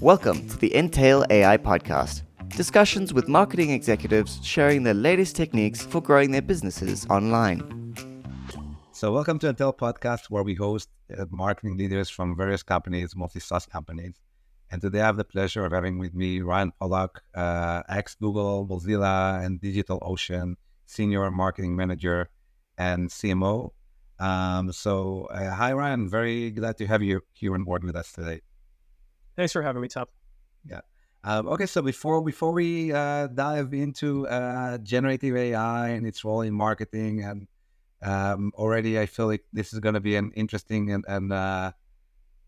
Welcome to the Entail AI podcast. Discussions with marketing executives sharing their latest techniques for growing their businesses online. So, welcome to Entail podcast, where we host uh, marketing leaders from various companies, mostly SaaS companies. And today I have the pleasure of having with me Ryan Pollock, uh, ex Google, Mozilla, and DigitalOcean senior marketing manager and CMO. Um, so, uh, hi, Ryan. Very glad to have you here on board with us today. Thanks for having me, Tom. Yeah. Um, okay, so before before we uh, dive into uh, generative AI and its role in marketing, and um, already I feel like this is going to be an interesting and, and uh,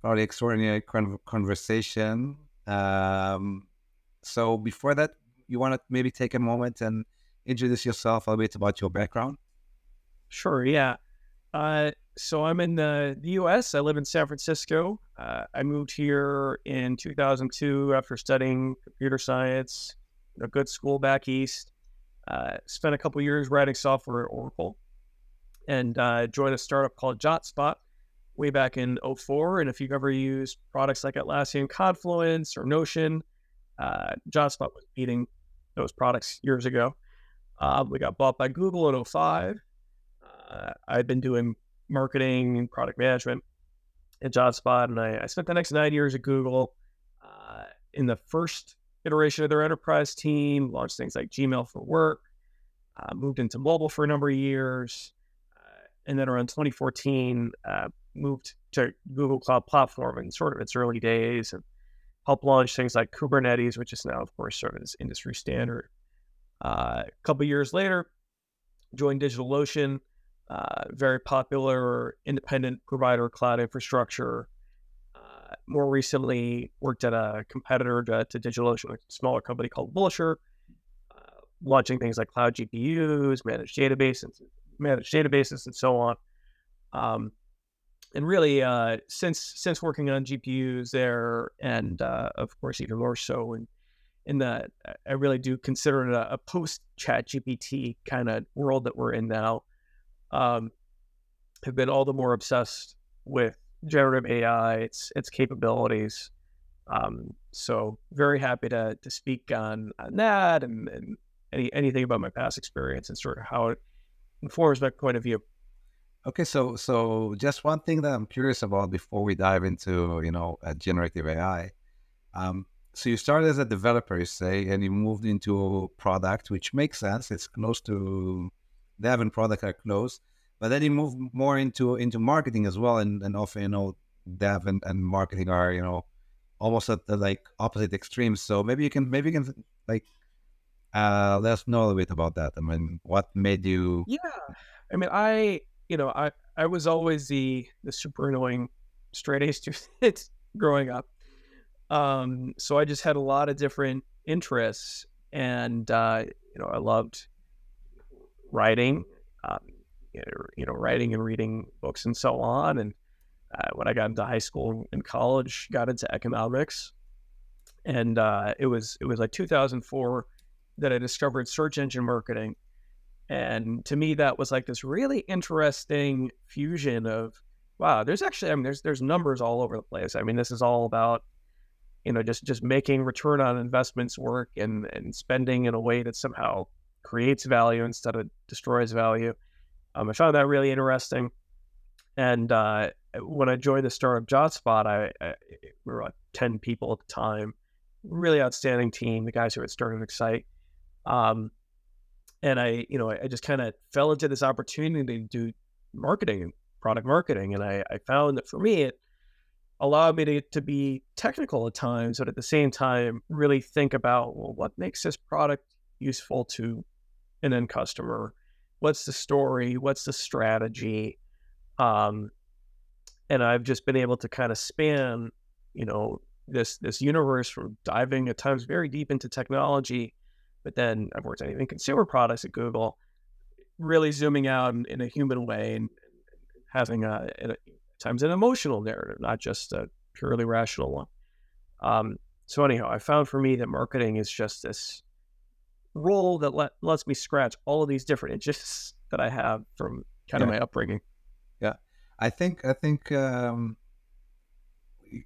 probably extraordinary con- conversation. Um, so before that, you want to maybe take a moment and introduce yourself a bit about your background? Sure. Yeah. Uh, so I'm in the, the U.S. I live in San Francisco. Uh, I moved here in 2002 after studying computer science, a good school back east. Uh, spent a couple years writing software at Oracle, and uh, joined a startup called JotSpot way back in 04. And if you've ever used products like Atlassian Confluence or Notion, uh, JotSpot was beating those products years ago. Uh, we got bought by Google in 05. Uh, I've been doing marketing and product management at JotSpot, and I, I spent the next nine years at Google. Uh, in the first iteration of their enterprise team, launched things like Gmail for Work, uh, moved into mobile for a number of years, uh, and then around 2014, uh, moved to Google Cloud Platform in sort of its early days and helped launch things like Kubernetes, which is now, of course, sort of this industry standard. Uh, a couple years later, joined DigitalOcean, uh, very popular independent provider of cloud infrastructure. Uh, more recently, worked at a competitor to, to DigitalOcean, a smaller company called Vultr, uh, launching things like cloud GPUs, managed databases, managed databases, and so on. Um, and really, uh, since since working on GPUs there, and uh, of course even more so in in that I really do consider it a, a post Chat GPT kind of world that we're in now. Um, have been all the more obsessed with generative AI, its its capabilities. Um, so very happy to to speak on, on that and, and any anything about my past experience and sort of how it informs my point of view. Okay, so so just one thing that I'm curious about before we dive into you know uh, generative AI. Um, so you started as a developer, you say, and you moved into product, which makes sense. It's close to dev and product are close, but then you move more into into marketing as well, and, and often you know dev and, and marketing are you know almost at the like opposite extremes. So maybe you can maybe you can like uh, let us know a little bit about that. I mean, what made you? Yeah, I mean, I you know I I was always the the super annoying straight A student growing up. Um, so I just had a lot of different interests, and uh, you know, I loved writing, um, you know, writing and reading books and so on. And uh, when I got into high school and college, got into economics, and uh, it was it was like 2004 that I discovered search engine marketing, and to me that was like this really interesting fusion of wow, there's actually I mean there's there's numbers all over the place. I mean this is all about you know just just making return on investments work and and spending in a way that somehow creates value instead of destroys value. Um, i found that really interesting. And uh, when i joined the startup jotspot I, I we were like 10 people at the time. Really outstanding team the guys who had started excite. Um, and i you know i, I just kind of fell into this opportunity to do marketing product marketing. And I, I found that for me it allowed me to, to be technical at times, but at the same time, really think about well, what makes this product useful to an end customer? What's the story? What's the strategy? Um, and I've just been able to kind of span, you know, this this universe from diving at times very deep into technology, but then I've worked on even consumer products at Google, really zooming out in, in a human way and having a, a times an emotional narrative, not just a purely rational one. Um, so anyhow, I found for me that marketing is just this role that let, lets me scratch all of these different itches that I have from kind yeah. of my upbringing. Yeah, I think I think um,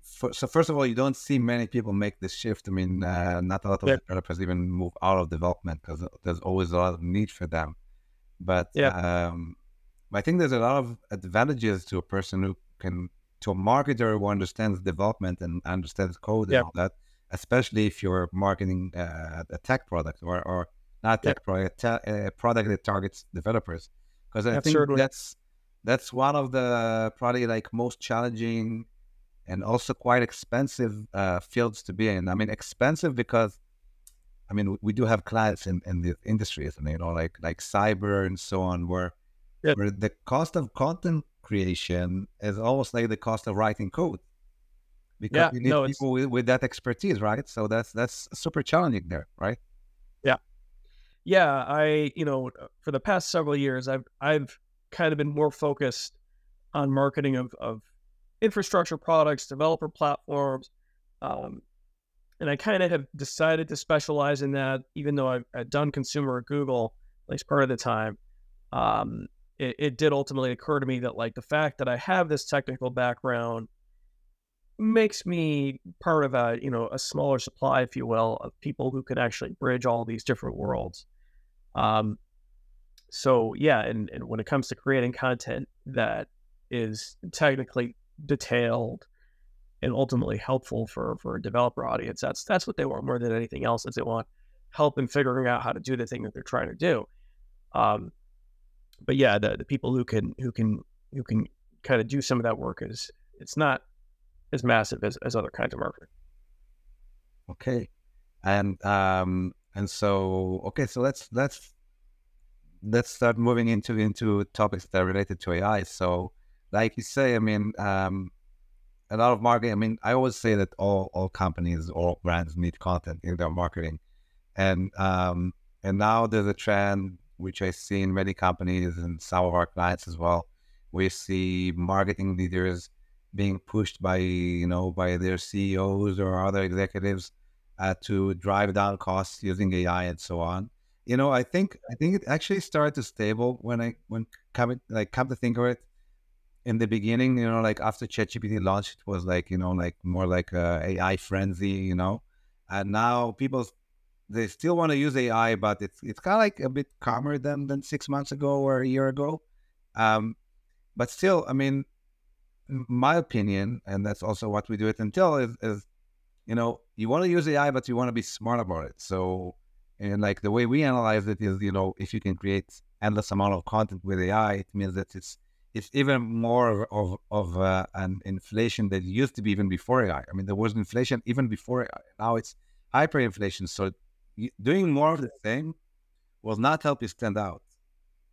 for, so first of all, you don't see many people make this shift. I mean, uh, not a lot of Yeah. developers even move out of development because there's always a lot of need for them. But Yeah. um, I think there's a lot of advantages to a person who can, to a marketer who understands development and understands code Yeah. and all that, especially if you're marketing uh, a tech product or, or not tech product, a te- a product that targets developers. Because I think Absolutely. that's that's one of the probably like most challenging and also quite expensive uh, fields to be in. I mean, expensive because I mean we- we do have clients in, in the industry, isn't it? You know, like like cyber and so on, where Yeah. where the cost of content creation is almost like the cost of writing code. Because Yeah, you need no, people with, with that expertise, right? So that's that's super challenging there, right? Yeah, yeah i you know for the past several years i've i've kind of been more focused on marketing of of infrastructure products developer platforms um, and i kind of have decided to specialize in that even though i've, I've done consumer at google at least part of the time um, it, it did ultimately occur to me that like the fact that i have this technical background makes me part of a you know a smaller supply if you will of people who can actually bridge all these different worlds um, so yeah, and, and when it comes to creating content that is technically detailed and ultimately helpful for for a developer audience, that's that's what they want more than anything else. Is they want help in figuring out how to do the thing that they're trying to do. Um, but yeah, the, the people who can who can who can kind of do some of that work is it's not as massive as, as other kinds of marketing. Okay, and um, and so okay, so let's let's let's start moving into into topics that are related to AI. So, like you say, I mean, um, a lot of marketing. I mean, I always say that all all companies, all brands need content in their marketing, and um, and now there's a trend which I see in many companies and some of our clients as well. We see marketing leaders being pushed by you know by their CEOs or other executives uh, to drive down costs using AI and so on. You know, I think I think it actually started to stable when I when come like come to think of it. In the beginning, you know, like after ChatGPT launched, it was like you know like more like a AI frenzy, you know, and now people they still want to use AI, but it's it's kind of like a bit calmer than than six months ago or a year ago. Um, but still, I mean, my opinion, and that's also what we do at Entail is, is you know, you want to use AI, but you want to be smart about it. So, and like the way we analyze it is, you know, if you can create endless amount of content with AI, it means that it's it's even more of of, uh, an inflation that used to be even before AI. I mean, there was inflation even before AI. Now it's hyperinflation. So, doing more of the same will not help you stand out.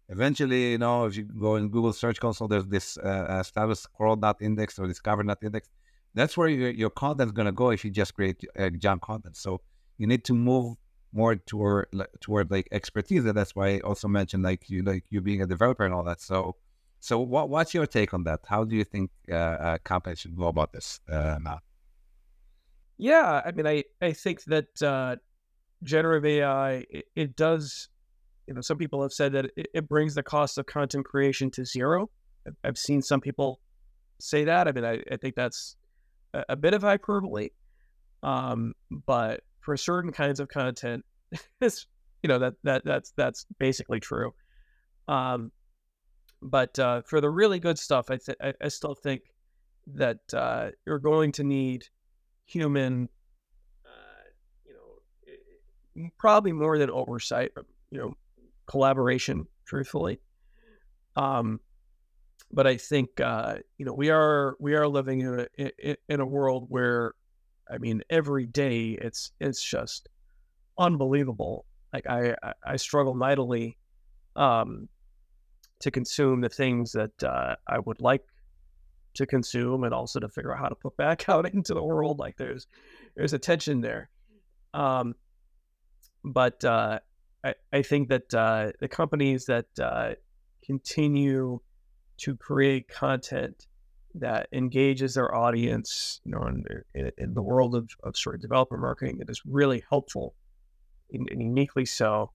Eventually, you know, if you go in Google Search Console, there's this uh, uh, status scroll dot index or discover dot index. That's where your, your content is going to go if you just create uh, junk content. So you need to move more toward like, toward like expertise, and that's why I also mentioned like you like you being a developer and all that. So, so what what's your take on that? How do you think uh, uh, companies should go about this uh, now? Yeah, I mean, I I think that uh, generative AI it, it does. You know, some people have said that it, it brings the cost of content creation to zero. I've, seen some people say that. I mean, I, I think that's a, a bit of hyperbole. Um, but for certain kinds of content, it's you know that that that's that's basically true. Um, but uh, for the really good stuff, I th- I, I still think that uh, you're going to need human, uh, you know, probably more than oversight, but you know, collaboration. Truthfully, um, but I think uh, you know we are we are living in a in, a world where, I mean, every day it's it's just unbelievable. Like I I, I struggle mightily um, to consume the things that uh, I would like to consume and also to figure out how to put back out into the world. Like there's there's a tension there. Um, but uh, I, think that uh, the companies that uh, continue to create content that engages their audience, you know, in, in, in the world of, of sort of developer marketing that is really helpful and, and uniquely so.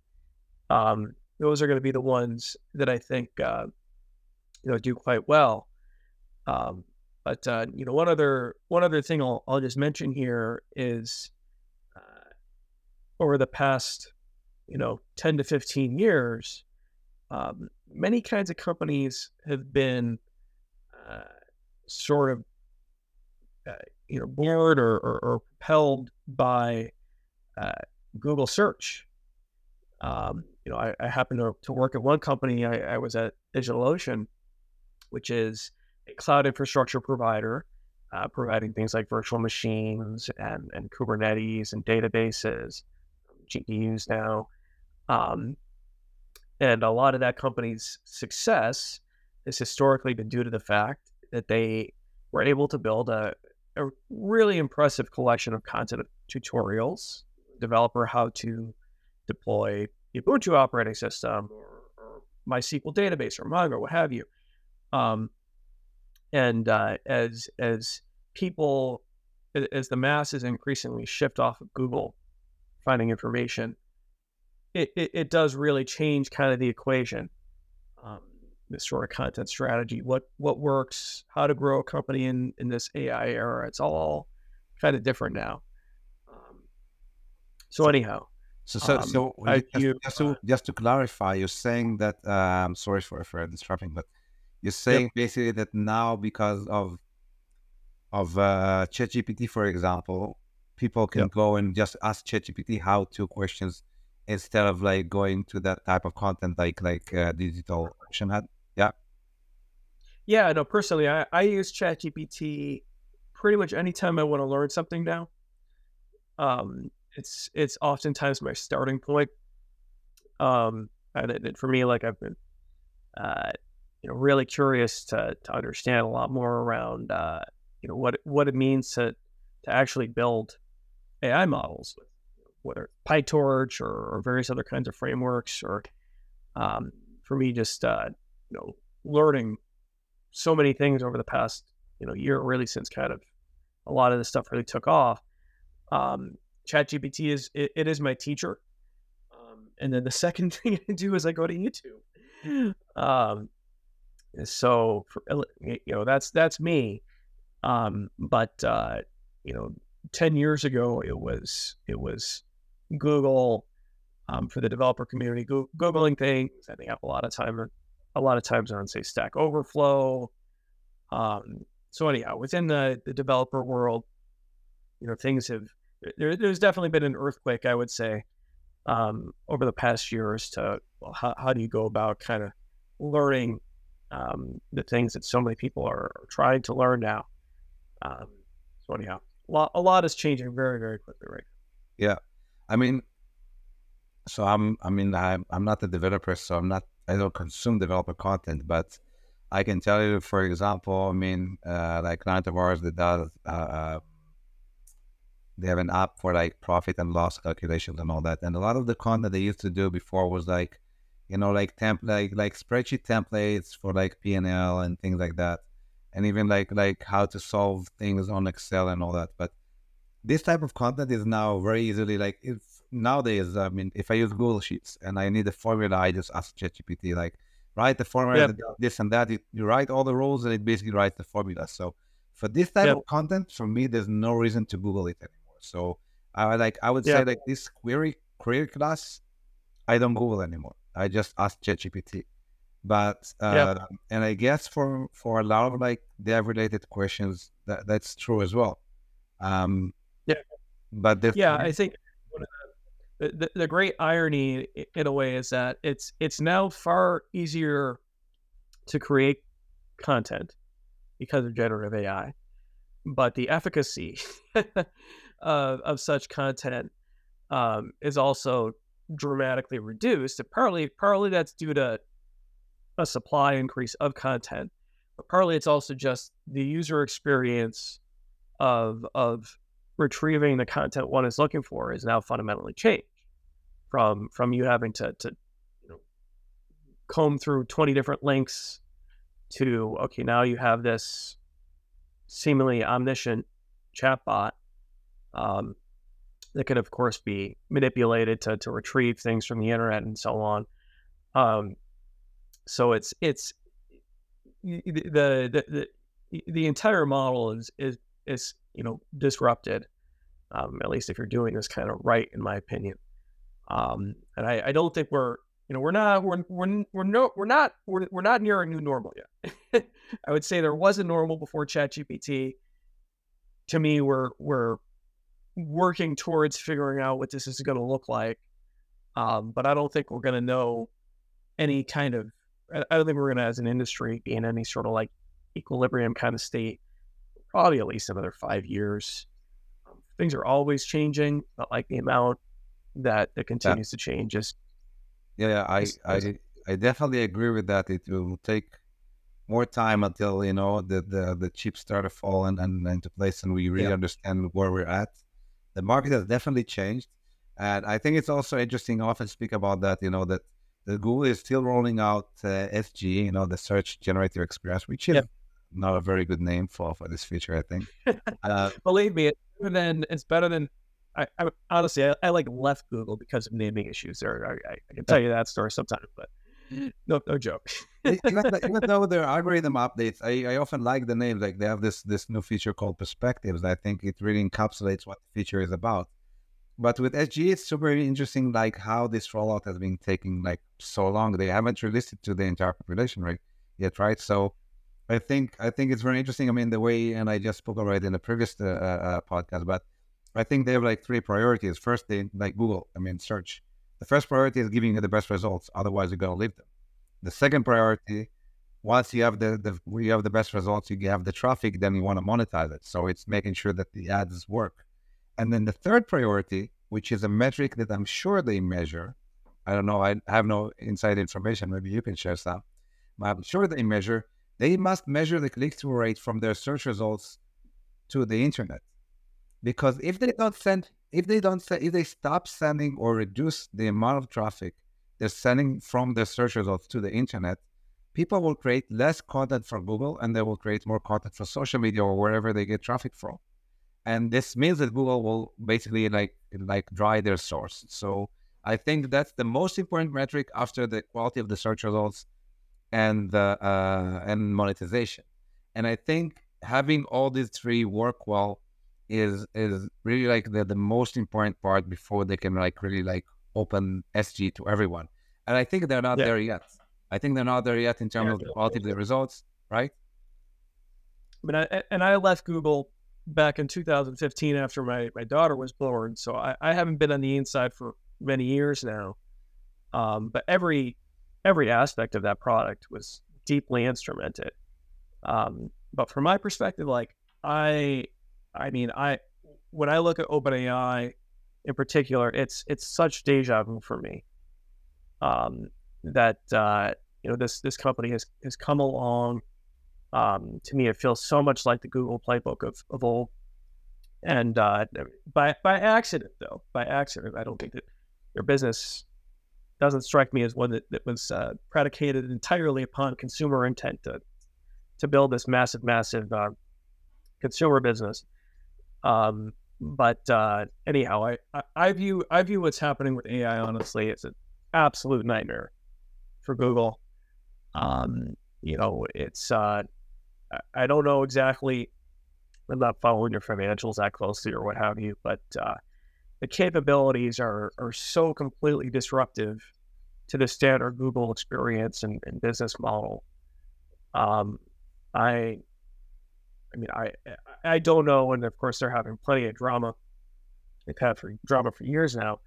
Um, those are going to be the ones that I think uh, you know do quite well. Um, But uh, you know, one other one other thing I'll I'll just mention here is uh, over the past you know ten to fifteen years, um, many kinds of companies have been uh, sort of uh, you know bored or, or, or propelled by uh, Google search. Um, you know, I, I happen to, to work at one company. I, I was at DigitalOcean, which is a cloud infrastructure provider, uh, providing things like virtual machines and, and Kubernetes and databases, GPUs now. Um, and a lot of that company's success has historically been due to the fact that they were able to build a, a really impressive collection of content tutorials, developer how to deploy the Ubuntu operating system or, or MySQL database or Mongo, what have you. Um, and uh, as as people, as the masses increasingly shift off of Google finding information, it, it, it does really change kind of the equation. Um, this sort of content strategy, what what works, how to grow a company in in this AI era. It's all kind of different now. Um, so, so anyhow, so so, um, so just, you, just, to just to clarify, you're saying that um, sorry for for disrupting, but you're saying yep. basically that now because of of uh, ChatGPT, for example, people can yep. go and just ask ChatGPT how to questions instead of like going to that type of content like like uh, digital ocean had yeah. Yeah no personally i, I use ChatGPT pretty much anytime i want to learn something now. Um it's it's oftentimes my starting point. Um and it, it, for me like i've been uh you know really curious to to understand a lot more around uh you know what what it means to to actually build ai models whether PyTorch or, or various other kinds of frameworks, or um, for me, just uh, you know, learning so many things over the past you know year, really since kind of a lot of this stuff really took off. Um, ChatGPT is it, it is my teacher, um, and then the second thing I do is I go to YouTube. Um, so for, you know that's that's me, um, but uh, you know 10 years ago it was it was Google um, for the developer community, Go- googling things. I think a lot of time, a lot of times on say Stack Overflow. Um, so anyhow, within the the developer world, you know, things have there, there's definitely been an earthquake, I would say, um, over the past year as to well, how, how do you go about kind of learning um, the things that so many people are, are trying to learn now. Um, so anyhow, a lot, a lot is changing very, very quickly right now. Yeah. I mean, so I'm, I mean, I'm, I'm not a developer, so I'm not, I don't consume developer content, but I can tell you, for example, I mean, uh, like client of ours that does, uh, uh, they have an app for like profit and loss calculations and all that. And a lot of the content they used to do before was like, you know, like temp, like, like spreadsheet templates for like P&L and things like that. And even like, like how to solve things on Excel and all that. But this type of content is now very easily like if nowadays i mean if i use google sheets and i need a formula i just ask chatgpt like write the formula yep. this and that you, you, write all the rules and it basically writes the formula so for this type yep. of content for me there's no reason to google it anymore so i like i would yep. say like this query query class i don't google anymore i just ask chatgpt but uh, and i guess for for a lot of like dev related questions that that's true as well um. But the yeah, I think the, the, the great irony in a way is that it's it's now far easier to create content because of generative AI, but the efficacy of, of such content um, is also dramatically reduced. And partly, partly that's due to a supply increase of content, but partly it's also just the user experience of of retrieving the content one is looking for is now fundamentally changed from from you having to to you know comb through 20 different links to okay now you have this seemingly omniscient chatbot um, that can of course be manipulated to, to retrieve things from the internet and so on. Um, so it's it's the, the, the the entire model is is is you know disrupted. Um, at least if you're doing this kind of right, in my opinion. Um, and I, I don't think we're you know we're not we're we're we're no we're not we're, we're not near a new normal yet. I would say there was a normal before ChatGPT. To me, we're we're working towards figuring out what this is going to look like. Um, but I don't think we're going to know any kind of. I don't think we're going to, as an industry, be in any sort of like equilibrium kind of state. Probably at least another five years. Um, things are always changing, but like the amount that that continues yeah. to change is. Yeah, yeah I, I I definitely agree with that. It will take more time until you know the the, the chips start to fall and, and into place, and we really yeah. understand where we're at. The market has definitely changed, and I think it's also interesting. I often speak about that. You know that the Google is still rolling out uh, SG, you know, the Search Generative Experience, which is yep. Not a very good name for for this feature. I think. Uh, Believe me, it's better than it's better than. I, I honestly, I, I, like left Google because of naming issues. Or I, I, can tell you that story sometime, but no, no joke. even, even, though their algorithm updates, I, I often like the names. Like they have this this new feature called Perspectives. I think it really encapsulates what the feature is about. But with SG, it's super interesting, like how this rollout has been taking like so long. They haven't released it to the entire population right yet, right? So I think I think it's very interesting. I mean, the way, and I just spoke about it in the previous uh, uh, podcast, but I think they have like three priorities. First, they like Google. I mean, search. The first priority is giving you the best results. Otherwise, you're gonna leave them. The second priority, once you have the, the you have the best results, you have the traffic, then you want to monetize it. So it's making sure that the ads work. And then the third priority, which is a metric that I'm sure they measure, I don't know, I have no inside information. Maybe you can share some. But I'm sure they measure, they must measure the click through rate from their search results to the internet. Because if they don't send, if they don't send, if they stop sending or reduce the amount of traffic they're sending from their search results to the internet, people will create less content for Google and they will create more content for social media or wherever they get traffic from and this means that Google will basically like like dry their source. So I think that's the most important metric after the quality of the search results and the uh, and monetization. And I think having all these three work well is is really like the, the most important part before they can like really like open SG to everyone. And I think they're not yeah. there yet. I think they're not there yet in terms yeah, of the quality of the results, right? But I, and I left Google back in 2015 after my, my daughter was born. So I, I haven't been on the inside for many years now. Um, but every every aspect of that product was deeply instrumented. Um, but from my perspective, like I, I mean, I when I look at OpenAI in particular, it's it's such deja vu for me. Um, that uh, you know this this company has has come along um, to me, it feels so much like the Google playbook of, of old. And uh, by by accident, though, by accident, I don't think that their business doesn't strike me as one that, that was uh, predicated entirely upon consumer intent to to build this massive, massive uh, consumer business. Um, but uh, anyhow, I, I, view I view what's happening with AI honestly as an absolute nightmare for Google. Um, you know, it's uh, I don't know exactly. I'm not following your financials that closely or what have you, but uh, the capabilities are are so completely disruptive to the standard Google experience and, and business model. Um, I, I mean, I I don't know, and of course they're having plenty of drama. They've had for drama for years now.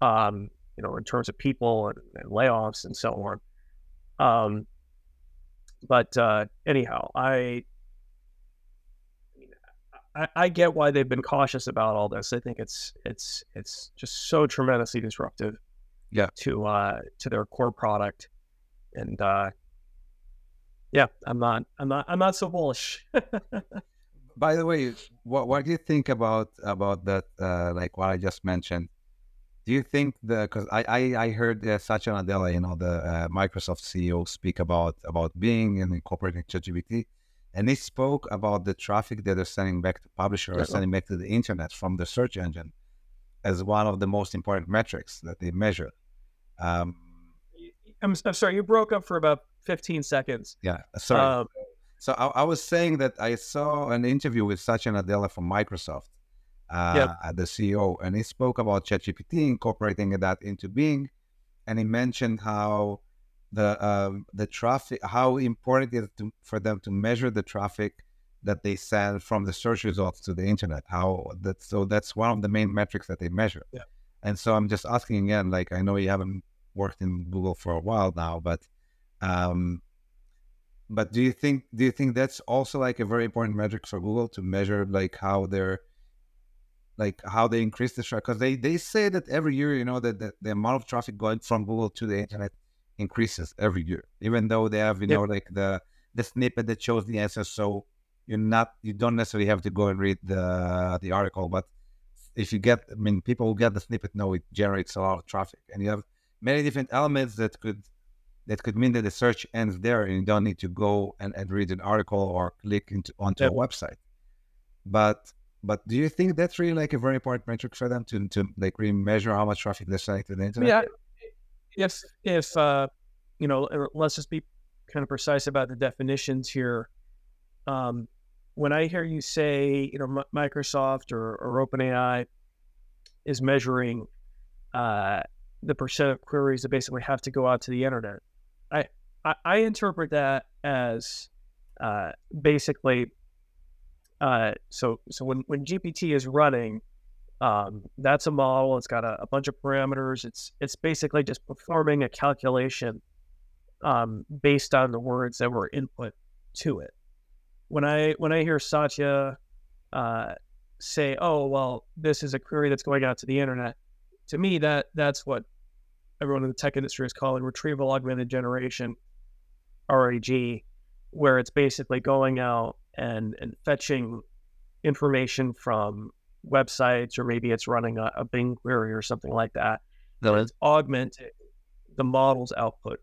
Um, you know, in terms of people and, and layoffs and so on. Um, but uh, anyhow, I, I, I get why they've been cautious about all this. I think it's it's it's just so tremendously disruptive. Yeah. To uh, to their core product, and uh, yeah, I'm not I'm not I'm not so bullish. By the way, what what do you think about about that? Uh, like what I just mentioned do you think the because I, I, I heard uh, Satya Nadella, you know, the uh, Microsoft CEO, speak about about Bing and incorporating ChatGPT, and he spoke about the traffic that they're sending back to publisher or sending back to the internet from the search engine as one of the most important metrics that they measure. Um, I'm, I'm sorry, you broke up for about 15 seconds. Yeah, sorry. Um, So I, I, was saying that I saw an interview with Satya Nadella from Microsoft, uh, yep. the CEO, and he spoke about ChatGPT incorporating that into Bing, and he mentioned how the um, the traffic, how important it is to, for them to measure the traffic that they send from the search results to the internet. How that so that's one of the main metrics that they measure. Yeah. And so I'm just asking again, like I know you haven't worked in Google for a while now, but um, but do you think do you think that's also like a very important metric for Google to measure like how they're like how they increase the traffic? Because they they say that every year, you know, that, that the amount of traffic going from Google to the internet increases every year, even though they have you yep. know like the the snippet that shows the answer. So you're not you don't necessarily have to go and read the the article, but if you get, I mean, people who get the snippet know it generates a lot of traffic, and you have many different elements that could that could mean that the search ends there and you don't need to go and, and read an article or click into onto a website. But but do you think that's really like a very important metric for them to to like really measure how much traffic they're sending to the internet? Yeah. If if uh, you know, er, let's just be kind of precise about the definitions here. Um, when I hear you say, you know, M- Microsoft or, or OpenAI is measuring uh, the percent of queries that basically have to go out to the internet, I, I, I interpret that as uh, basically uh, so so when when GPT is running, um, that's a model. It's got a, a, bunch of parameters. It's it's basically just performing a calculation um, based on the words that were input to it. When I when I hear Satya uh, say, "Oh well, this is a query that's going out to the internet," to me that that's what everyone in the tech industry is calling retrieval augmented generation, RAG, where it's basically going out and, and fetching information from websites, or maybe it's running a, a Bing query or something like that. That is augmenting the model's output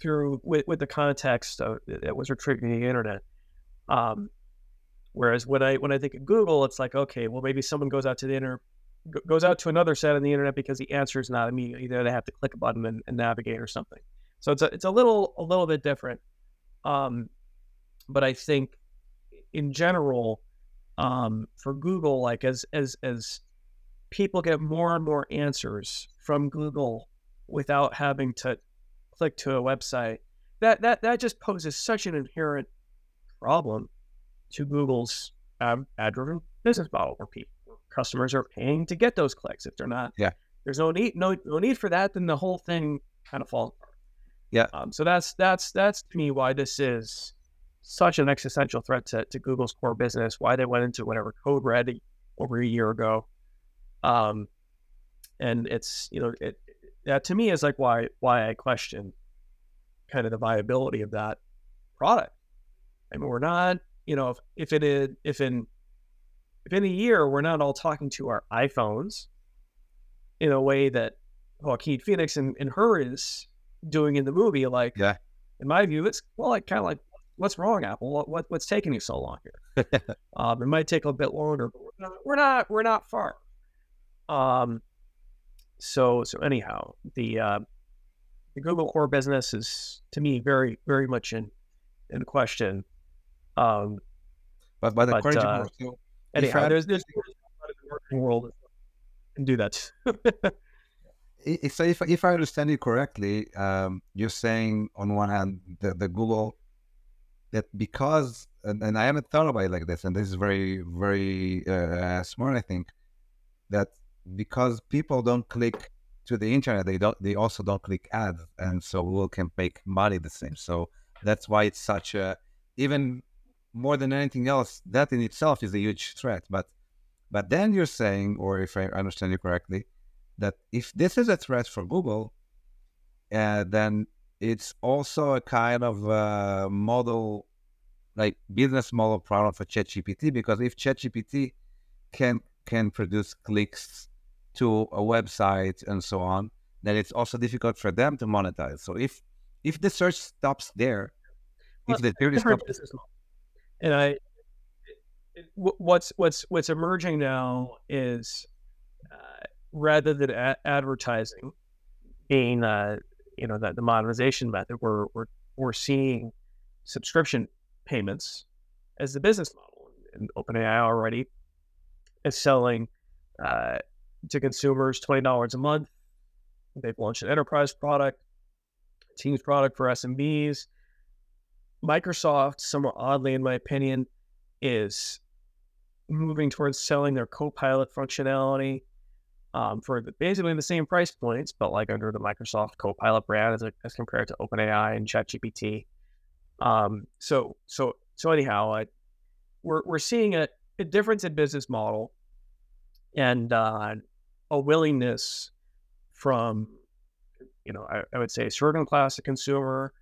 through with, with the context of, that was retrieving the internet. Um, whereas when I when I think of Google, it's like okay, well maybe someone goes out to the internet goes out to another site on the internet because the answer is not immediately there. They have to click a button and, and navigate or something. So it's a, it's a little a little bit different. Um, but I think in general, um, for Google, like as as as people get more and more answers from Google without having to click to a website, that that that just poses such an inherent problem to Google's um, ad-driven business model, where people customers are paying to get those clicks. If they're not, yeah, there's no need no no need for that. Then the whole thing kind of falls apart. Yeah. Um, so that's that's that's to me why this is such an existential threat to, to Google's core business. Why they went into whatever code red over a year ago. Um, and it's you know it that to me is like why why I question kind of the viability of that product. I mean, we're not you know if, if it is if in if in a year we're not all talking to our iPhones in a way that Joaquin Phoenix and, and her is doing in the movie, like yeah, in my view, it's well like kind of like what's wrong, Apple? What, what what's taking you so long here? um, it might take a bit longer, but we're not we're not, we're not far. Um, so so anyhow, the uh, the Google core business is to me very very much in in question. Um, but but according uh, to Anyhow, there's there's working world can do that. so if if I understand you correctly, um, you're saying on one hand the, the Google that because and, and, I haven't thought about it like this, and this is very very uh, smart, I think, that because people don't click to the internet, they don't they also don't click ads, and so Google can make money the same. So that's why it's such a even more than anything else, that in itself is a huge threat. But but then you're saying, or if I understand you correctly, that if this is a threat for Google, uh, then it's also a kind of uh, model, like business model problem for ChatGPT. Because if ChatGPT can can produce clicks to a website and so on, then it's also difficult for them to monetize. So if if the search stops there, well, if the search stops, and I, what's what's what's emerging now is uh, rather than a- advertising being uh, you know the, the modernization method, we're we're we're seeing subscription payments as the business model. And OpenAI already is selling uh, to consumers twenty dollars a month. They've launched an enterprise product, Teams product for SMBs. Microsoft, somewhat oddly, in my opinion, is moving towards selling their Copilot functionality um, for basically the same price points, but like under the Microsoft Copilot brand as, a, as compared to OpenAI and ChatGPT. Um, so so so anyhow, I, we're we're seeing a, a difference in business model and uh, a willingness from you know I, I, would say a certain class of consumer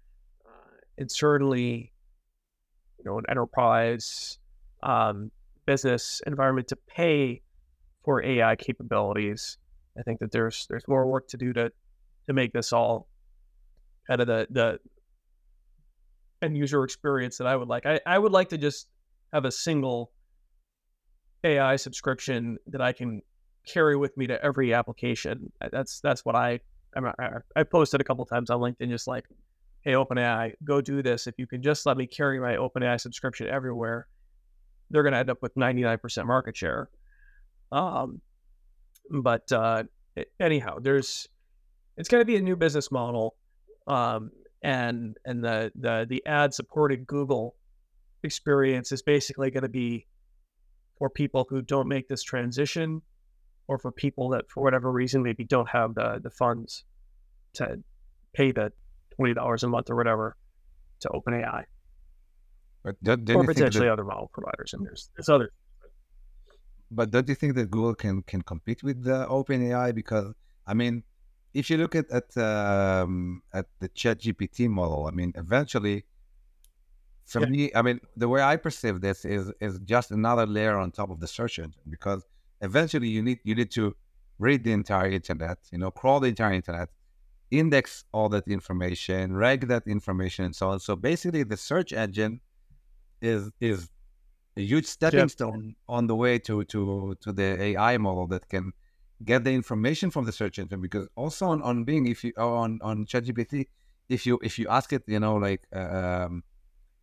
uh, and certainly you know an enterprise um, business environment to pay for AI capabilities. I think that there's there's more work to do to to make this all kind of the the end user experience that I would like. I, I would like to just have a single AI subscription that I can carry with me to every application. That's that's what I I, I posted a couple times on LinkedIn, just like, hey, OpenAI, go do this. If you can just let me carry my OpenAI subscription everywhere, they're going to end up with 99% market share. Um, but uh, anyhow, there's it's going to be a new business model, um, and and the the the ad supported Google experience is basically going to be for people who don't make this transition, or for people that for whatever reason maybe don't have the the funds to pay the twenty dollars a month or whatever to OpenAI. But or potentially that, other model providers, and there's there's other. But don't you think that Google can can compete with the OpenAI? Because I mean, if you look at at um, at the Chat GPT model, I mean, eventually, for yeah. me, I mean, the way I perceive this is is just another layer on top of the search engine because eventually you need you need to read the entire internet, you know, crawl the entire internet, index all that information, rank that information, and so on. So basically, the search engine is is a huge stepping yep. stone on the way to to to the AI model that can get the information from the search engine. Because also on, on Bing, if you on on ChatGPT, if you if you ask it, you know, like um,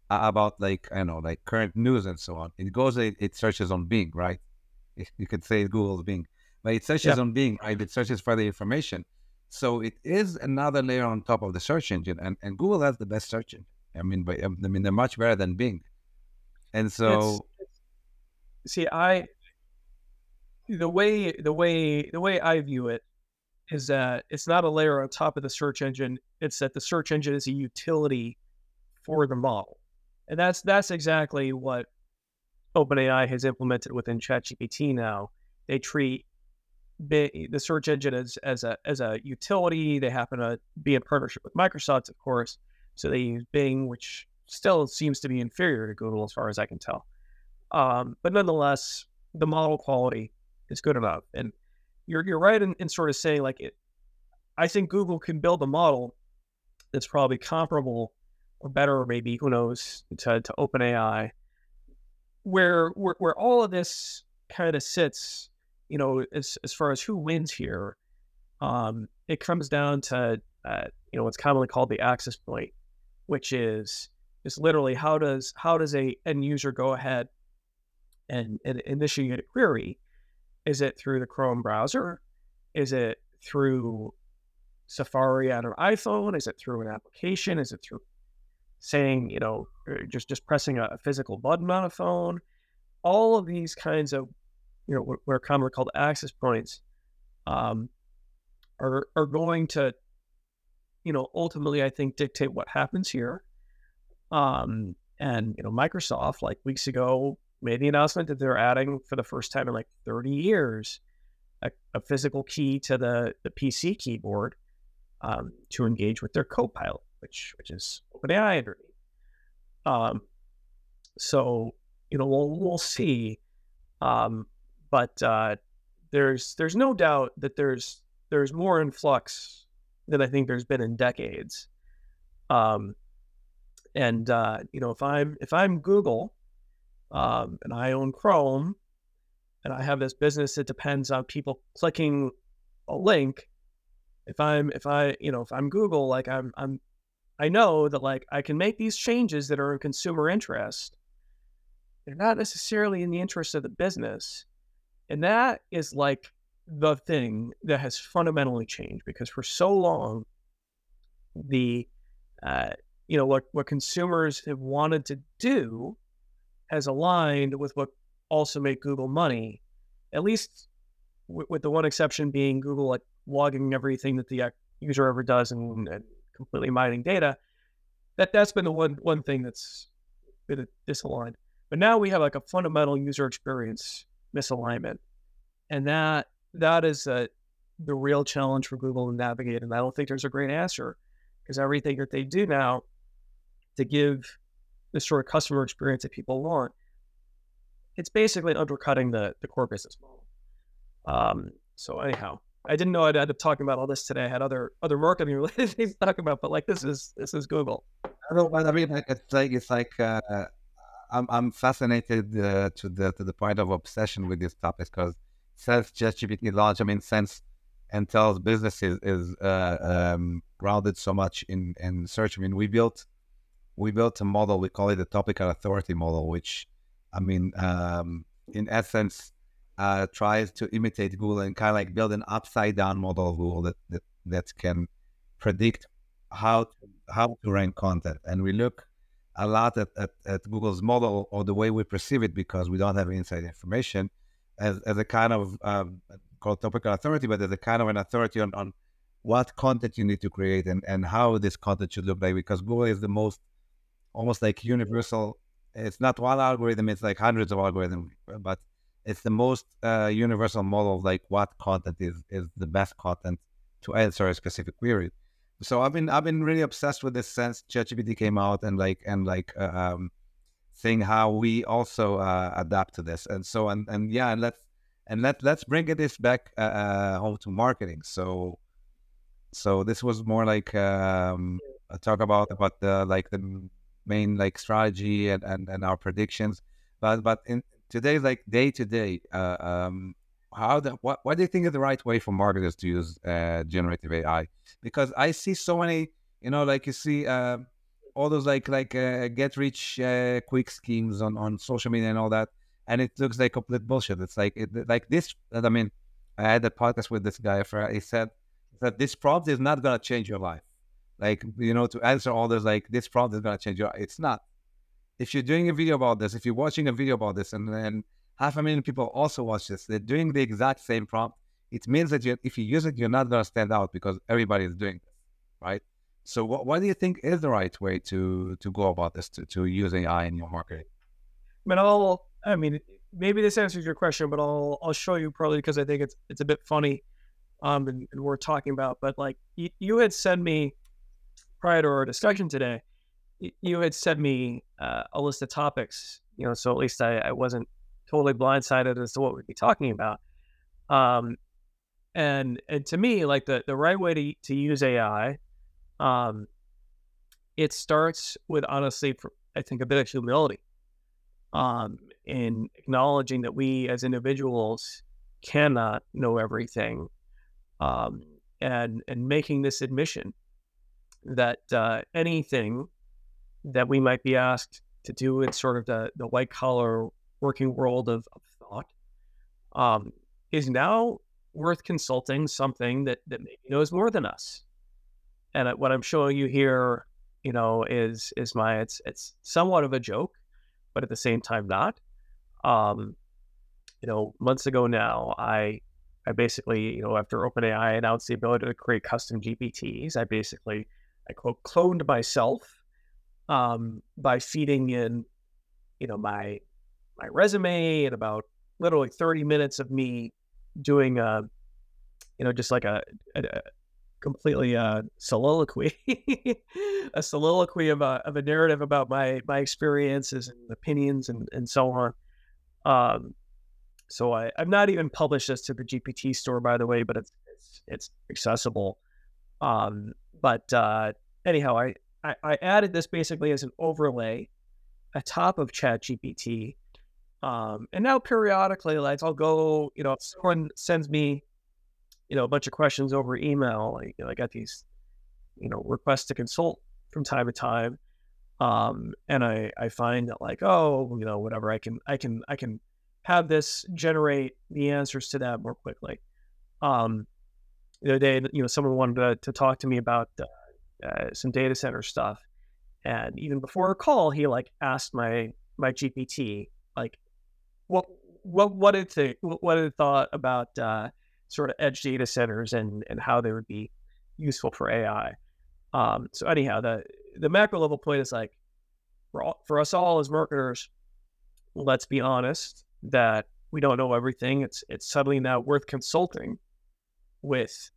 about like I know like current news and so on, it goes it, it searches on Bing, right? You could say Google's Bing, but it searches yep. on Bing, right? It searches for the information. So it is another layer on top of the search engine, and, and Google has the best search engine. I mean, but I mean, they're much better than Bing. And so, it's, see, I the way the way the way I view it is that it's not a layer on top of the search engine. It's that the search engine is a utility for the model, and that's that's exactly what OpenAI has implemented within ChatGPT. Now they treat the search engine as as a as a utility. They happen to be in partnership with Microsoft, of course, so they use Bing, which still seems to be inferior to Google as far as I can tell. Um, but nonetheless, the model quality is good enough. And you're you're right in, in sort of saying like it. I think Google can build a model that's probably comparable or better, or maybe who knows, to to OpenAI, where where where all of this kind of sits. You know, as as far as who wins here, um, it comes down to uh, you know what's commonly called the access point, which is is literally how does how does a end user go ahead and, and initiate a query? Is it through the Chrome browser? Is it through Safari on an iPhone? Is it through an application? Is it through saying, you know, er, just just pressing a physical button on a phone? All of these kinds of, you know, what are commonly called access points, um, are are going to, you know, ultimately I think dictate what happens here. Um, and you know, Microsoft like weeks ago made the announcement that they're adding for the first time in like 30 years a, a physical key to the the PC keyboard um, to engage with their Copilot, which which is OpenAI underneath. Um, so you know we'll we'll see, um, but uh, there's there's no doubt that there's there's more influx than I think there's been in decades. Um, and uh, you know, if I'm if I'm Google, um, and I own Chrome, and I have this business that depends on people clicking a link, if I'm if I you know if I'm Google, like I'm I'm I know that like I can make these changes that are in consumer interest. They're not necessarily in the interest of the business. And that is like the thing that has fundamentally changed because for so long, the uh, you know what what consumers have wanted to do has aligned with what also made Google money, at least w- with the one exception being Google like logging everything that the user ever does and, and completely mining data. That that's been the one one thing that's been disaligned. But now we have like a fundamental user experience misalignment, and that that is uh, the real challenge for Google to navigate. And I don't think there's a great answer because everything that they do now to give the sort of customer experience that people want, it's basically undercutting the the core business model. Um, so anyhow, I didn't know I'd end up talking about all this today. I had other other marketing related things to talk about, but like this is this is Google. I don't. I mean, it's like it's like uh, I'm I'm fascinated uh, to the to the point of obsession with this topic because since ChatGPT launch, I mean, since Entail's business is, is uh, um, grounded so much in in search. I mean, we built we built a model. We call it the topical authority model, which I mean, um, in essence uh, tries to imitate Google and kind of like build an upside down model of Google that, that, that can predict how to, how to rank content. And we look a lot at, at, at, Google's model or the way we perceive it because we don't have inside information as, as a kind of um, called topical authority, but as a kind of an authority on, on what content you need to create and, and how this content should look like because Google is the most almost like universal. It's not one algorithm, it's like hundreds of algorithms, but it's the most uh, universal model of like what content is is the best content to answer a specific query. So I've been I've been really obsessed with this since ChatGPT came out and like and like uh, um, seeing how we also uh, adapt to this and so and and yeah and let's and let let's bring this back uh, uh, home to marketing. So so this was more like um, a talk about about the like the main like strategy and and, and our predictions, but but in today, like day to day, how the what what do you think is the right way for marketers to use uh, generative AI? Because I see so many, you know, like you see uh, all those like like uh, get rich uh, quick schemes on on social media and all that, and it looks like complete bullshit. It's like it, like this. I mean, I had a podcast with this guy. He said that this prompt is not gonna change your life. Like you know, to answer all those like this prompt is gonna change your. It's not if you're doing a video about this, if you're watching a video about this, and then half a million people also watch this, they're doing the exact same prompt. It means that if you use it, you're not going to stand out because everybody is doing this, right? So, what, what do you think is the right way to to go about this to, to use AI in your marketing? I mean, I'll, I mean, maybe this answers your question, but I'll I'll show you probably because I think it's it's a bit funny, um, and, and we're talking about. But like you, you had sent me prior to our discussion today, you had sent me uh, a list of topics, you know, so at least I, I, wasn't totally blindsided as to what we'd be talking about. Um, and and to me, like the the right way to to use AI, um, it starts with honestly, I think, a bit of humility, um, in acknowledging that we as individuals cannot know everything, um, and and making this admission that uh, anything that we might be asked to do in sort of the, the white collar working world of, of thought um, is now worth consulting something that, that maybe knows more than us. And what I'm showing you here, you know, is is my it's it's somewhat of a joke, but at the same time not. Um, you know, months ago now, I I basically, you know, after OpenAI announced the ability to create custom GPTs, I basically I quote cloned myself um, by feeding in, you know, my my resume and about literally 30 minutes of me doing a, you know, just like a, a, a completely uh, soliloquy, a soliloquy of a, of a narrative about my my experiences and opinions and, and so on. Um, so I, I've not even published this to the GPT store, by the way, but it's it's, it's accessible. Um, but uh, anyhow, I I, I added this basically as an overlay atop of ChatGPT. Um, and now periodically, like I'll go, you know, if someone sends me, you know, a bunch of questions over email, like, you know, I got these, you know, requests to consult from time to time. Um, and I, I find that like, oh, you know, whatever, I can, I can, I can have this generate the answers to that more quickly. Um, the other day, you know, someone wanted to, to talk to me about uh, uh, some data center stuff, and even before a call, he like asked my my GPT like, what what what did it what did it thought about uh, sort of edge data centers and and how they would be useful for AI. Um, so anyhow, the the macro level point is like for all, for us all as marketers, let's be honest that we don't know everything. It's it's suddenly now worth consulting with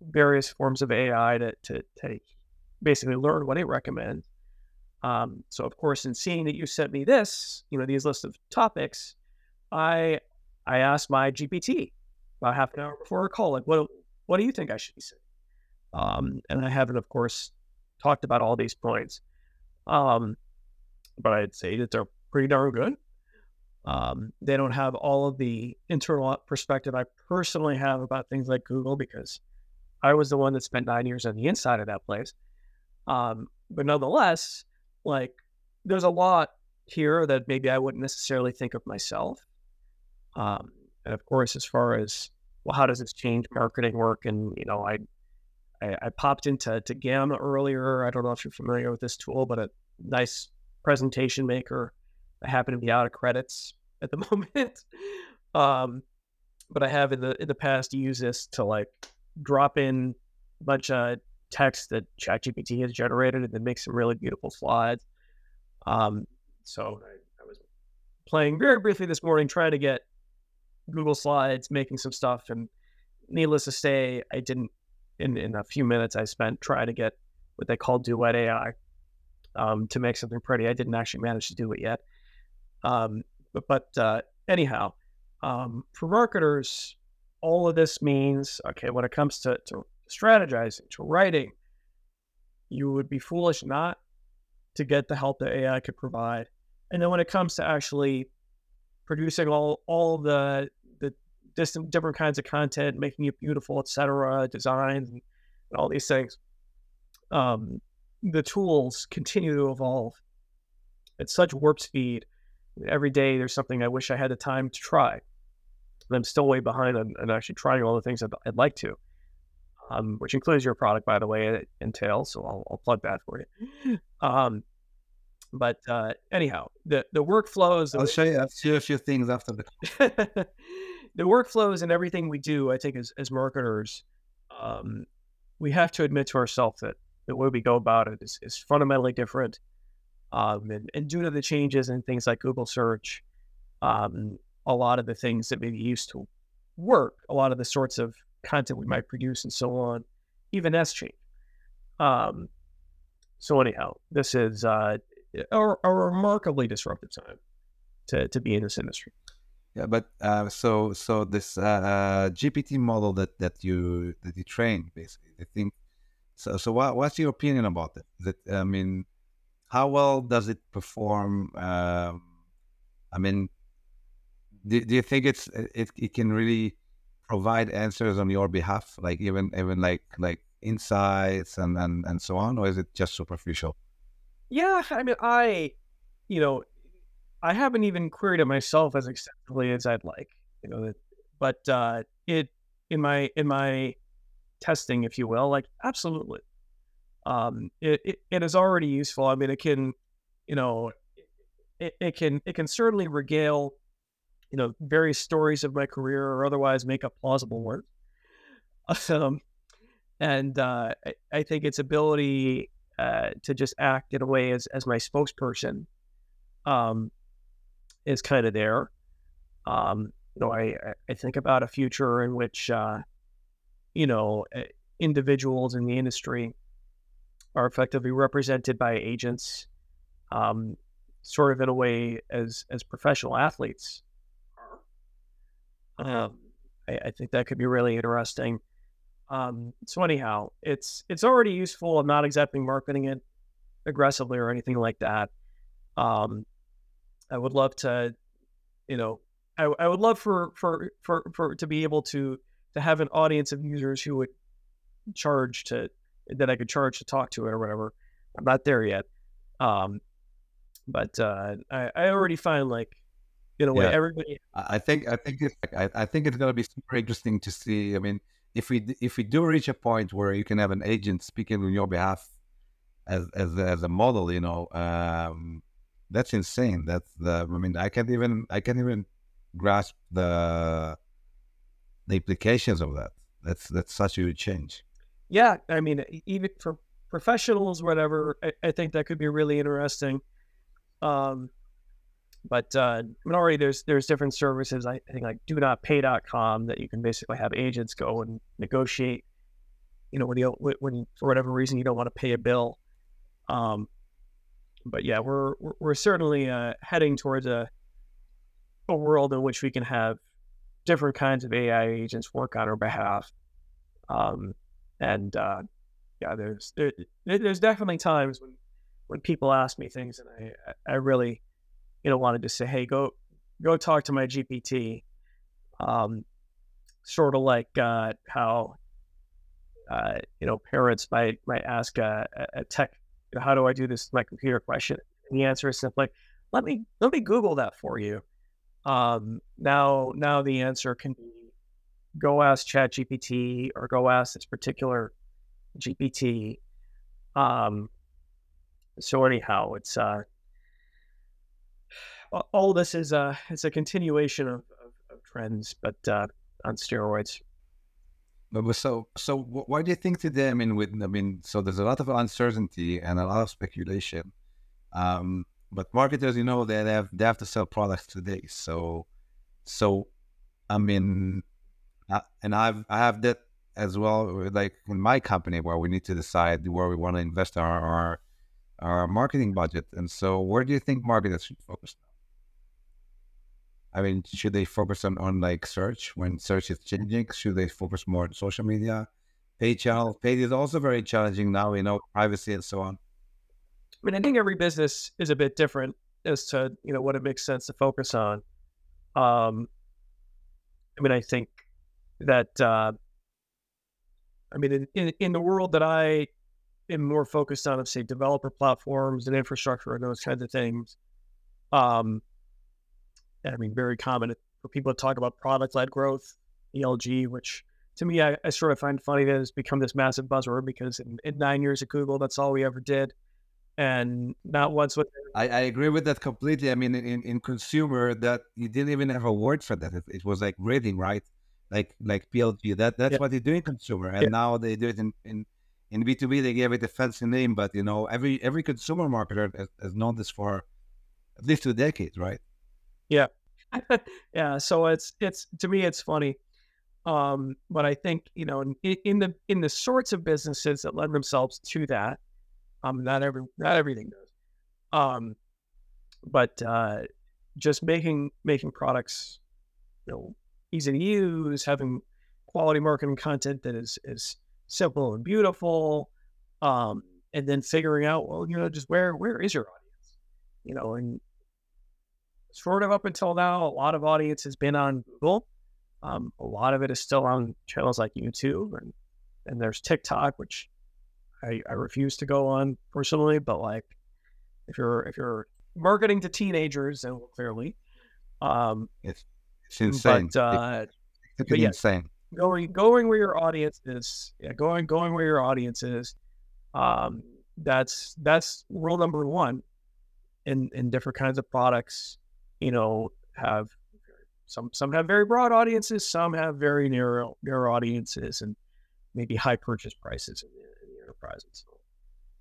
various forms of AI to to, to basically learn what it recommends. Um, so of course, in seeing that you sent me this, you know, these list of topics, I I asked my GPT about half an hour before a call, like, what what do you think I should be saying? Um, and I haven't, of course, talked about all these points. Um, but I'd say that they're pretty darn good. Um, they don't have all of the internal perspective I personally have about things like Google because I was the one that spent nine years on the inside of that place. Um, but nonetheless, like there's a lot here that maybe I wouldn't necessarily think of myself. Um, and of course, as far as well, how does this change marketing work? And you know, I I, I popped into to Gamma earlier. I don't know if you're familiar with this tool, but a nice presentation maker. I happen to be out of credits at the moment. um, but I have in the in the past used this to like drop in a bunch of text that ChatGPT has generated and then make some really beautiful slides. Um, so I, I was playing very briefly this morning, trying to get Google Slides, making some stuff, and needless to say, I didn't. In in a few minutes, I spent trying to get what they call Duet AI um, to make something pretty. I didn't actually manage to do it yet. Um, but but uh, anyhow, um, for marketers, all of this means okay. When it comes to, to strategizing, to writing, you would be foolish not to get the help that AI could provide. And then when it comes to actually producing all all the the distant different kinds of content, making it beautiful, etc., designs and, and all these things, um, the tools continue to evolve at such warp speed. Every day there's something I wish I had the time to try. And I'm still way behind on, on actually trying all the things I'd, I'd like to, um, which includes your product, by the way, it entails. So I'll, I'll plug that for you. Um, but uh, anyhow, the the workflows. I'll show you, I'll show you a few things after the. the workflows and everything we do, I think, as as marketers, um, we have to admit to ourselves that the way we go about it is, is fundamentally different. Um, and, and, due to the changes in things like Google search, um, a lot of the things that maybe used to work, a lot of the sorts of content we might produce and so on, even that's changed. Um, so anyhow, this is uh, a, a, remarkably disruptive time to, to be in this industry. Yeah, but uh, so so this uh, GPT model that that you that you train basically, I think so, so what, what's your opinion about it? That I mean, how well does it perform? Um, I mean, do, do you think it's it, it can really provide answers on your behalf, like even even like like insights and and and so on, or is it just superficial? Yeah, I mean, I, you know, I haven't even queried it myself as extensively as I'd like, you know, but uh, it in my in my testing, if you will, like absolutely. Um, it, it, it is already useful. I mean, it can, you know, it, it can it can certainly regale, you know, various stories of my career or otherwise make up plausible words. Um, and uh, I, I think its ability uh, to just act in a way as as my spokesperson um, is kind of there. Um, you know, I I think about a future in which uh, you know, eh, individuals in the industry are effectively represented by agents, um, sort of in a way as as professional athletes Um, I, I, think that could be really interesting. Um, so anyhow, it's it's already useful. I'm not exactly marketing it aggressively or anything like that. Um, I would love to, you know, I, I would love for for for for to be able to to have an audience of users who would charge to that I could charge to talk to it or whatever. I'm not there yet. Um, but uh, I, I already find like in a way Yeah. everybody I think I think it's I, I think it's gonna be super interesting to see. I mean, if we if we do reach a point where you can have an agent speaking on your behalf as as as a model, you know, um, that's insane. That's the I mean, I can't even I can't even grasp the the implications of that. That's that's such a huge change. Yeah i mean even for professionals whatever I, I think that could be really interesting. Um but uh I mean, already there's there's different services. I, think like do not pay.com that you can basically have agents go and negotiate you know when you when- for whatever reason you don't want to pay a bill. Um but yeah we're we're, we're certainly uh heading towards a a world in which we can have different kinds of ai agents work on our behalf. Um and uh, yeah, there's there, there- there's definitely times when when people ask me things, and I I really you know wanted to say, hey, go go talk to my GPT, um, sort of like uh, how uh, you know parents might might ask a, a- tech, how do I do this my computer question, and the answer is simply, let me let me Google that for you. Um, now now the answer can be go ask chat gpt or go ask this particular GPT. Um, so anyhow, it's uh, all this is a it's a continuation of, of, of trends, but uh, on steroids. But so so wh- why do you think today? I mean, with I mean, so there's a lot of uncertainty and a lot of speculation. Um, but marketers, you know, they have they have to sell products today. So so I mean, uh, and I've I have that as well. Like in my company, where we need to decide where we want to invest our our, our marketing budget. And so, where do you think marketers should focus? I mean, should they focus on, on like search when search is changing? Should they focus more on social media? Paid channel, paid is also very challenging now, you know, privacy and so on. I mean, I think every business is a bit different as to you know what it makes sense to focus on. Um, I mean, I think that uh, I mean, in, in in the world that I am more focused on, of say developer platforms and infrastructure and those kinds of things. Um, I mean, very common for people to talk about product led growth, PLG, which to me, I, I sort of find funny that it's become this massive buzzword because in, in nine years at Google, that's all we ever did. And not once with I, I agree with that completely. I mean, in, in consumer, that you didn't even have a word for that. It, it was like rating, right? Like like PLG. That that's Yeah. what they do in consumer, and Yeah. now they do it in in in B two B. They gave it a fancy name, but you know, every every consumer marketer has, has known this for at least two decades, right? Yeah, yeah so it's it's to me it's funny um but i think you know in, in the in the sorts of businesses that lend themselves to that um not every not everything does um but uh just making making products you know easy to use having quality marketing content that is is simple and beautiful um and then figuring out well you know just where where is your audience you know and sort of up until now, a lot of audience has been on Google. Um, a lot of it is still on channels like YouTube and and there's TikTok, which I, I refuse to go on personally. But like, if you're if you're marketing to teenagers, then clearly, um, It's it's insane. but uh, it's freaking yeah. insane. going going where your audience is, yeah, going going where your audience is, um, that's that's rule number one. In in different kinds of products, you know, have some some have very broad audiences, some have very narrow narrow audiences, and maybe high purchase prices in the, in the enterprise. And so,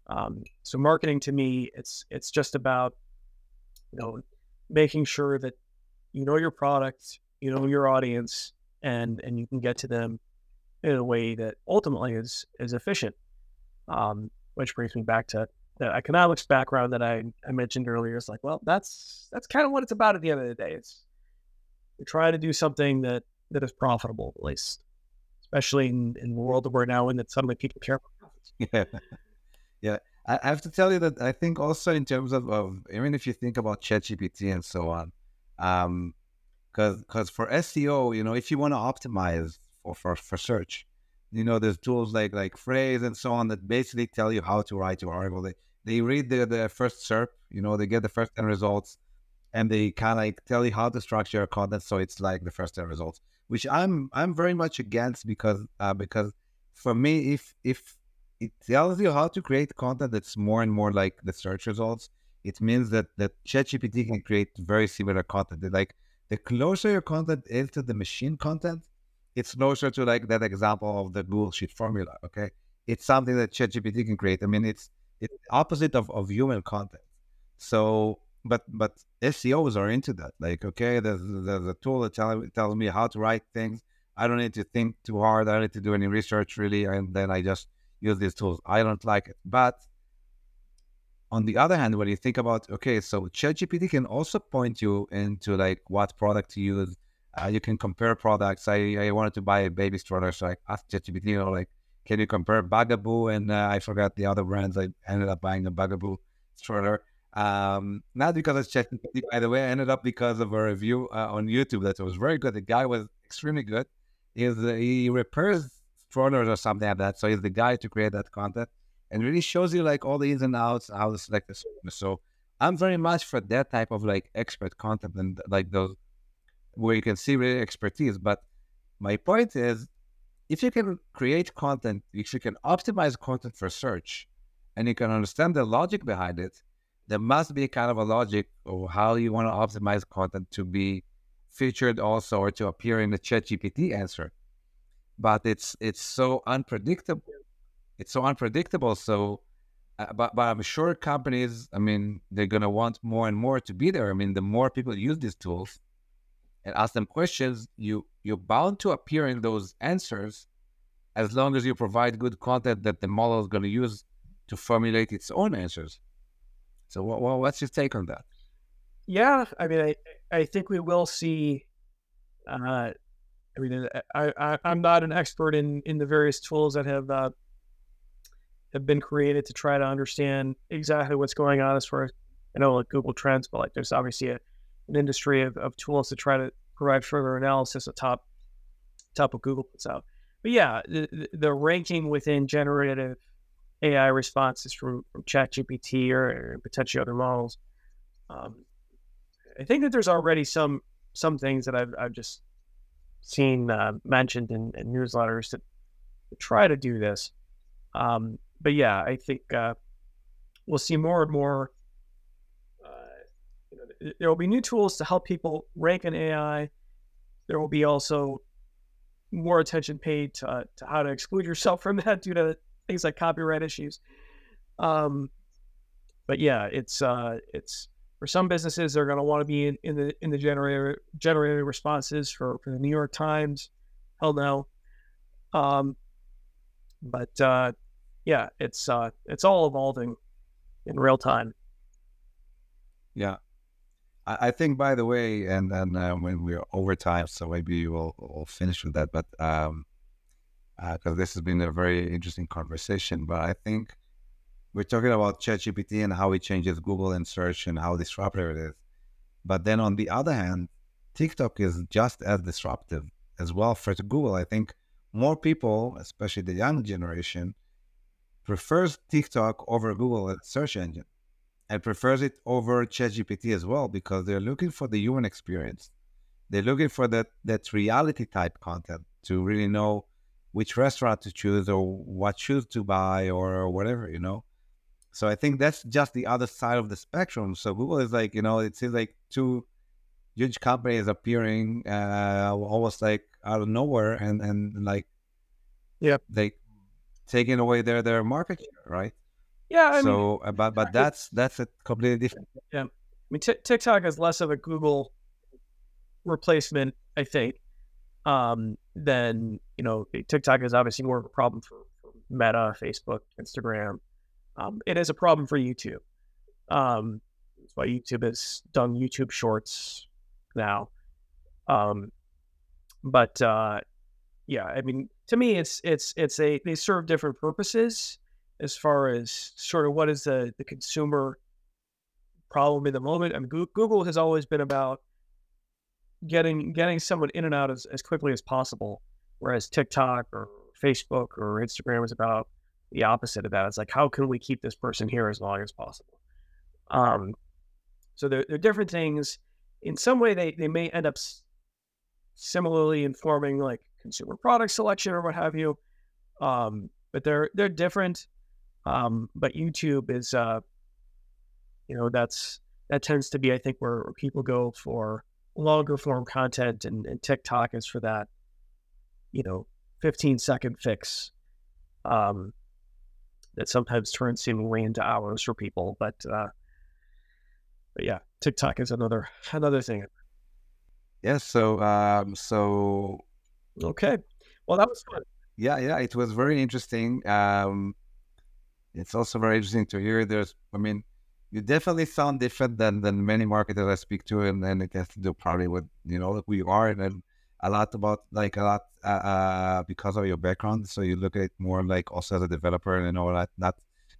um, so marketing to me, it's it's just about you know making sure that you know your product, you know your audience, and and you can get to them in a way that ultimately is is efficient. Um, which brings me back to the economics background that I, I mentioned earlier. It's like, well, that's that's kind of what it's about at the end of the day. It's you're trying to do something that that is profitable, at least, especially in, in the world that we're now in, that suddenly people care. Yeah, yeah. I, I have to tell you that I think also in terms of, of even if you think about ChatGPT and so on, um, because because for SEO, you know, if you want to optimize for, for for search, you know, there's tools like like Frase and so on that basically tell you how to write your article. They they read the, the first SERP, you know, they get the first 10 results and they kind of like tell you how to structure your content. So it's like the first 10 results, which I'm, I'm very much against because, uh, because for me, if, if it tells you how to create content that's more and more like the search results, it means that, that ChatGPT can create very similar content. Like the closer your content is to the machine content, it's closer to like that example of the Google Sheet formula. Okay. It's something that ChatGPT can create. I mean, it's, it's opposite of, of human content. So, but but SEOs are into that. Like, okay, there's, there's a tool that tell, tells me how to write things. I don't need to think too hard. I don't need to do any research really, and then I just use these tools. I don't like it. But on the other hand, when you think about okay, so ChatGPT can also point you into like what product to use. Uh, you can compare products. I, I wanted to buy a baby stroller, so I asked ChatGPT, you know, like can you compare Bugaboo and uh, I forgot the other brands. I ended up buying a Bugaboo stroller. Um, not because it's ChatGPT, by the way. I ended up because of a review uh, on YouTube that was very good. The guy was extremely good. Is he repairs strollers or something like that. So he's the guy to create that content and really shows you like all the ins and outs, how to select the service. So I'm very much for that type of like expert content and like those where you can see really expertise. But my point is if you can create content, if you can optimize content for search, and you can understand the logic behind it, there must be kind of a logic of how you want to optimize content to be featured also or to appear in the chat GPT answer. But it's it's so unpredictable. It's so unpredictable. So, uh, but but I'm sure companies. I mean, they're gonna want more and more to be there. I mean, the more people use these tools and ask them questions, you you're bound to appear in those answers as long as you provide good content that the model is going to use to formulate its own answers. So, what, what's your take on that? Yeah, I mean, I I think we will see. Uh, I mean, I, I I'm not an expert in in the various tools that have uh, have been created to try to understand exactly what's going on as far as I know, like Google Trends, but like there's obviously a, an industry of, of tools to try to provide further analysis of top of Google puts out. But yeah, the, the ranking within generative AI responses from, from ChatGPT or, or potentially other models. Um, I think that there's already some some things that I've, I've just seen uh, mentioned in, in, newsletters to, try to do this. Um, but yeah, I think uh, we'll see more and more there will be new tools to help people rank an AI. There will be also more attention paid to, uh, to how to exclude yourself from that due to things like copyright issues. Um, but yeah, it's uh, it's for some businesses they're going to want to be in, in, the in the generator generated responses for, for the New York Times. Hell no. Um, but uh, yeah, it's uh, it's all evolving in real time. Yeah, I, think, by the way, and then uh, when we're over time, so maybe we'll, we'll finish with that. But um, because uh, this has been a very interesting conversation, but I think we're talking about ChatGPT and how it changes Google and search and how disruptive it is. But then on the other hand, TikTok is just as disruptive as well for Google. I think more people, especially the young generation, prefers TikTok over Google as a search engine and prefers it over ChatGPT as well because they're looking for the human experience. They're looking for that that reality type content to really know which restaurant to choose or what shoes to buy or whatever, you know. So I think that's just the other side of the spectrum. So Google is like, you know, it seems like two huge companies appearing uh, almost like out of nowhere and and like yeah, they taking away their their market share, right? Yeah. I so, mean, uh, but but that's that's a completely different. Yeah, I mean, t- TikTok is less of a Google replacement, I think, um, than you know. TikTok is obviously more of a problem for, for Meta, Facebook, Instagram. Um, it is a problem for YouTube. Um, that's why YouTube has done YouTube Shorts now. Um, but uh, yeah, I mean, to me, it's it's it's a they serve different purposes as far as sort of what is the, the consumer problem in the moment. I mean, Google has always been about getting getting someone in and out as, as quickly as possible, whereas TikTok or Facebook or Instagram is about the opposite of that. It's like, how can we keep this person here as long as possible? Um, so they're, they're different things. In some way, they, they may end up similarly informing like consumer product selection or what have you. Um, but they're they're different. Um, but YouTube is, uh, you know, that's that tends to be, I think, where, people go for longer form content, and, and TikTok is for that, you know, 15 second fix. Um, that sometimes turns seemingly into hours for people, but uh, but yeah, TikTok is another another thing. Yeah. So um, so Okay, well that was fun. yeah, yeah, it was very interesting. Um, it's also very interesting to hear. There's, I mean, you definitely sound different than than many marketers I speak to, and and it has to do probably with you know who you are, and then a lot about like a lot uh, uh, because of your background. So you look at it more like also as a developer, and know that not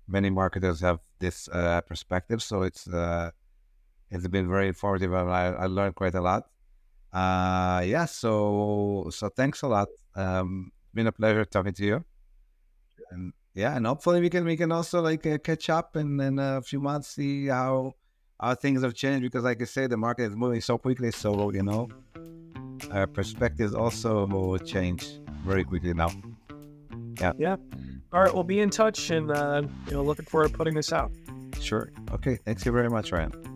many marketers have this uh, perspective. So it's uh, it's been very informative, and I, I learned quite a lot. Uh, yeah, so so thanks a lot. Um, been a pleasure talking to you. And yeah, and hopefully we can we can also like uh, catch up and in a few months see how how things have changed because like I say the market is moving so quickly so you know our perspectives also will change very quickly now. Yeah. Yeah. All right, we'll be in touch, and uh, you know, looking forward to putting this out. Sure. Okay. Thanks you very much, Ryan.